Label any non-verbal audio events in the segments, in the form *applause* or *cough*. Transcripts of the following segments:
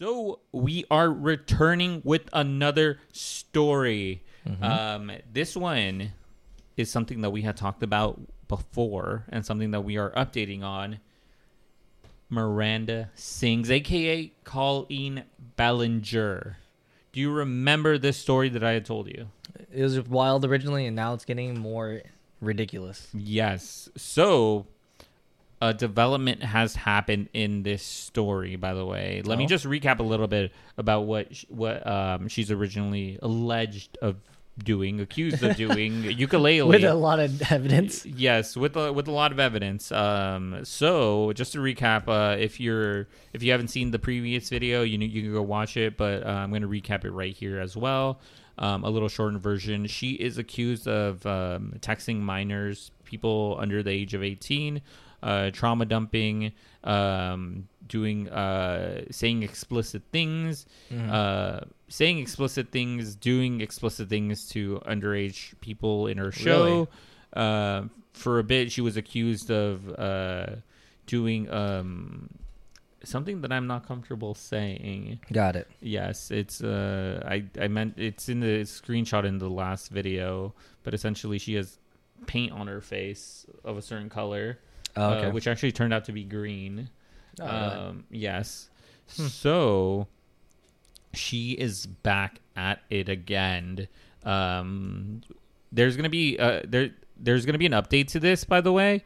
So we are returning with another story. Mm-hmm. Um, this one is something that we had talked about before, and something that we are updating on. Miranda sings, aka Colleen Ballinger. Do you remember this story that I had told you? It was wild originally, and now it's getting more ridiculous. Yes. So, a development has happened in this story. By the way, let me Oh. just recap a little bit about what sh- what um, she's originally alleged of doing, accused of doing *laughs* ukulele. With a lot of evidence. Yes, with a, with a lot of evidence. Um, so just to recap, uh, if you're if you haven't seen the previous video, you know, you can go watch it. But uh, I'm going to recap it right here as well. Um, a little shortened version. She is accused of um, texting minors, people under the age of 18, uh, trauma dumping, um, doing uh, saying explicit things, uh, saying explicit things, doing explicit things to underage people in her show. Uh, for a bit, she was accused of uh, doing um, something that I'm not comfortable saying. Got it. Yes, it's uh, I I meant it's in the screenshot in the last video, but essentially she has paint on her face of a certain color, Oh, okay. uh, which actually turned out to be green. Oh, really? um, yes. So she is back at it again. Um, there's gonna be uh, there there's gonna be an update to this, by the way.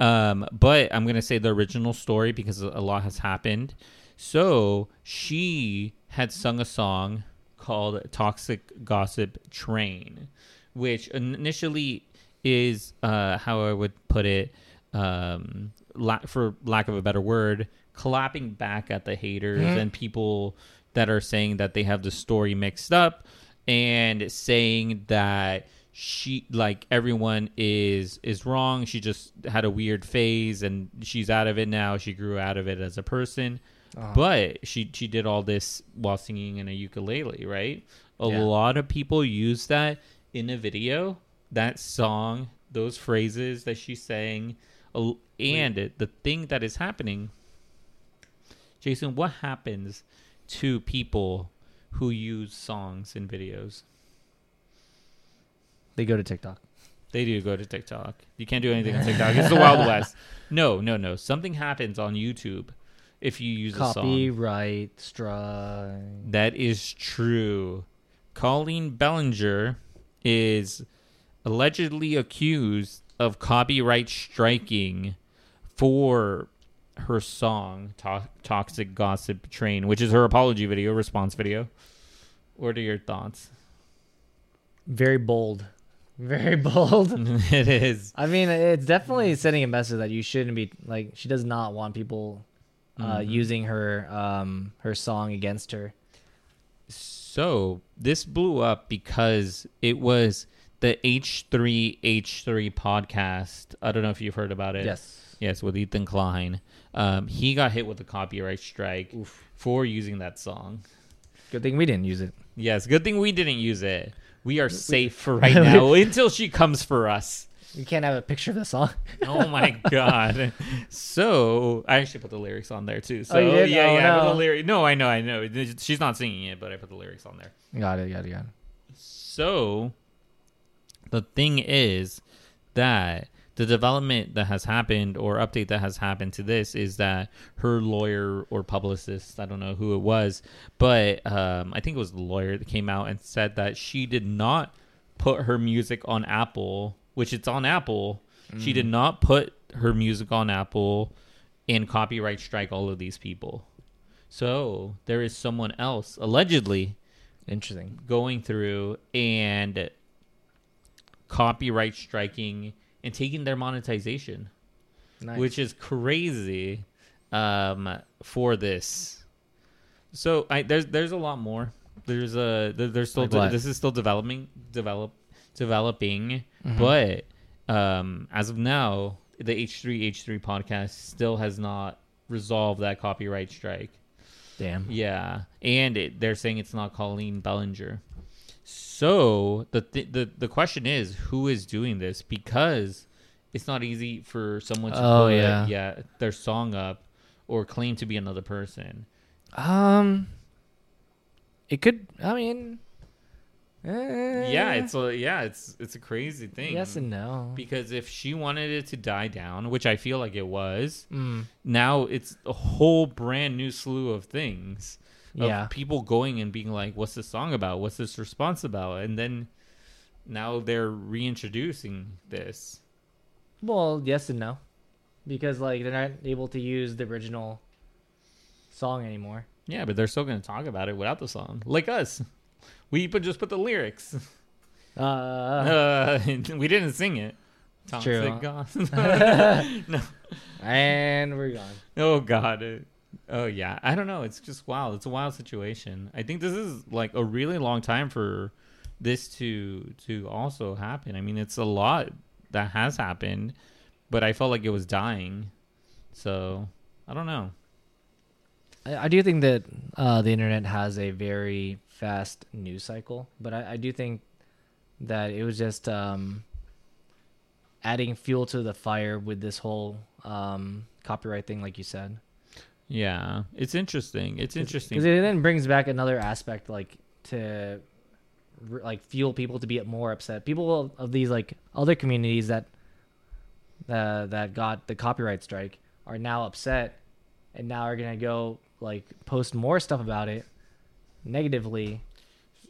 Um, but I'm gonna say the original story because a lot has happened. So she had sung a song called "Toxic Gossip Train," which initially is uh, how I would put it, um, la- for lack of a better word, clapping back at the haters and people that are saying that they have the story mixed up and saying that she like everyone is is wrong. She just had a weird phase and she's out of it now. She grew out of it as a person. Uh-huh. but she she did all this while singing in a ukulele right? A Yeah. lot of people use that in a video that song those phrases that she sang and the thing that is happening jason what happens to people who use songs in videos They go to TikTok. they do go to TikTok. You can't do anything on TikTok. It's the *laughs* Wild West. No, no, no. Something happens on YouTube if you use a song. Copyright strike. That is true. Colleen Ballinger is allegedly accused of copyright striking for her song to- Toxic Gossip Train, which is her apology video, response video. What are your thoughts? Very bold. Very bold. *laughs* it is. I mean, it's definitely sending a message that you shouldn't be like. She does not want people uh, Mhm. using her um her song against her. So this blew up because it was the H3H3 podcast. I don't know if you've heard about it. Yes. Yes, with Ethan Klein. Um, he got hit with a copyright strike for using that song. Good thing we didn't use it. Yes, good thing we didn't use it. We are safe *laughs* for right *laughs* now until she comes for us. You can't have a picture of the song. *laughs* Oh my god! So I actually put the lyrics on there too. So you did? yeah, Oh, yeah, I put the lyric. No, I know, I know. She's not singing it, but I put the lyrics on there. got it. Got it. Got it. So the thing is that the development that has happened or update that has happened to this is that her lawyer or publicist, I don't know who it was, but um, I think it was the lawyer that came out and said that she did not put her music on Apple, which it's on Apple. She did not put her music on Apple and copyright strike all of these people. So there is someone else allegedly Interesting. going through and copyright striking and taking their monetization, Nice. which is crazy um, for this. So I, there's there's a lot more. There's a there, there's still Like what? this is still developing develop developing, Mhm. but um, as of now, the H3 H3 podcast still has not resolved that copyright strike. damn. Yeah, and it, they're saying it's not Colleen Ballinger. So the th- the the question is, who is doing this? Because it's not easy for someone to Oh, put yeah. yeah their song up or claim to be another person. Um, it could. I mean, eh, Yeah, it's a yeah, it's it's a crazy thing. yes and no. because if she wanted it to die down, which I feel like it was, Mm, now it's a whole brand new slew of things. Of yeah, people going and being like, "What's this song about? What's this response about?" And then now they're reintroducing this. well, yes and no, because like they're not able to use the original song anymore. Yeah, but they're still going to talk about it without the song, like us. We put just put the lyrics. *laughs* Uh, Uh, we didn't sing it. true. Toxic gossip. *laughs* *laughs* no. and we're gone. Oh God. Oh yeah. I don't know. It's just wild. It's a wild situation. I think this is like a really long time for this to to also happen. I mean, it's a lot that has happened, but I felt like it was dying. So I don't know. I, I do think that uh, the internet has a very fast news cycle, but I, I do think that it was just um, adding fuel to the fire with this whole um, copyright thing, like you said. Yeah, it's interesting. It's interesting. because it then brings back another aspect, like to like fuel people to be more upset. People of these like other communities that uh, that got the copyright strike are now upset, and now are gonna go like post more stuff about it negatively.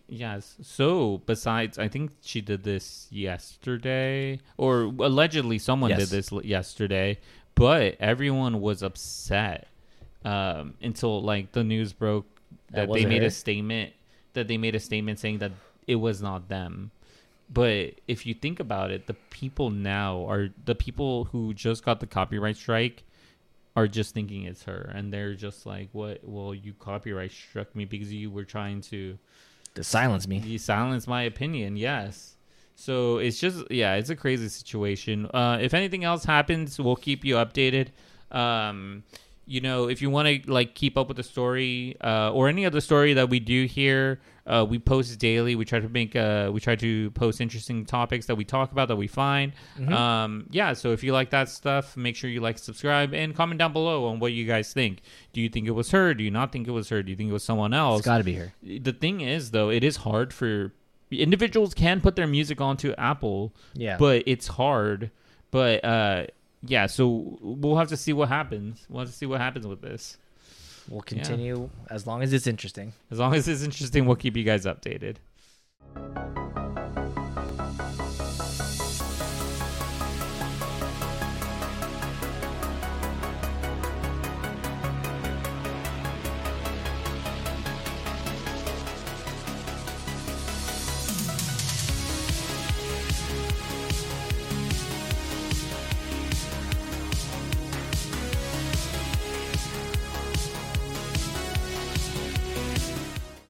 Yes. So, besides, I think she did this yesterday, or allegedly someone Yes. did this yesterday, but everyone was upset um, until like the news broke That that they made her? a statement that they made a statement saying that it was not them. But if you think about it, the people now are the people who just got the copyright strike are just thinking it's her, and they're just like, "What? Well, you copyright struck me because you were trying to." To silence me. You silence my opinion, yes. So it's just yeah, it's a crazy situation. Uh, if anything else happens, we'll keep you updated. Um, you know, if you want to like keep up with the story uh, or any other story that we do here, uh, we post daily. We try to make uh, we try to post interesting topics that we talk about that we find. Um, yeah, so if you like that stuff, make sure you like, subscribe, and comment down below on what you guys think. Do you think it was her? Do you not think it was her? Do you think it was someone else? It's got to be her. the thing is though it is hard for individuals can put their music onto apple Yeah. but it's hard but uh yeah so we'll have to see what happens. We'll have to see what happens with this. We'll continue as long as it's interesting. as long as it's interesting we'll keep you guys updated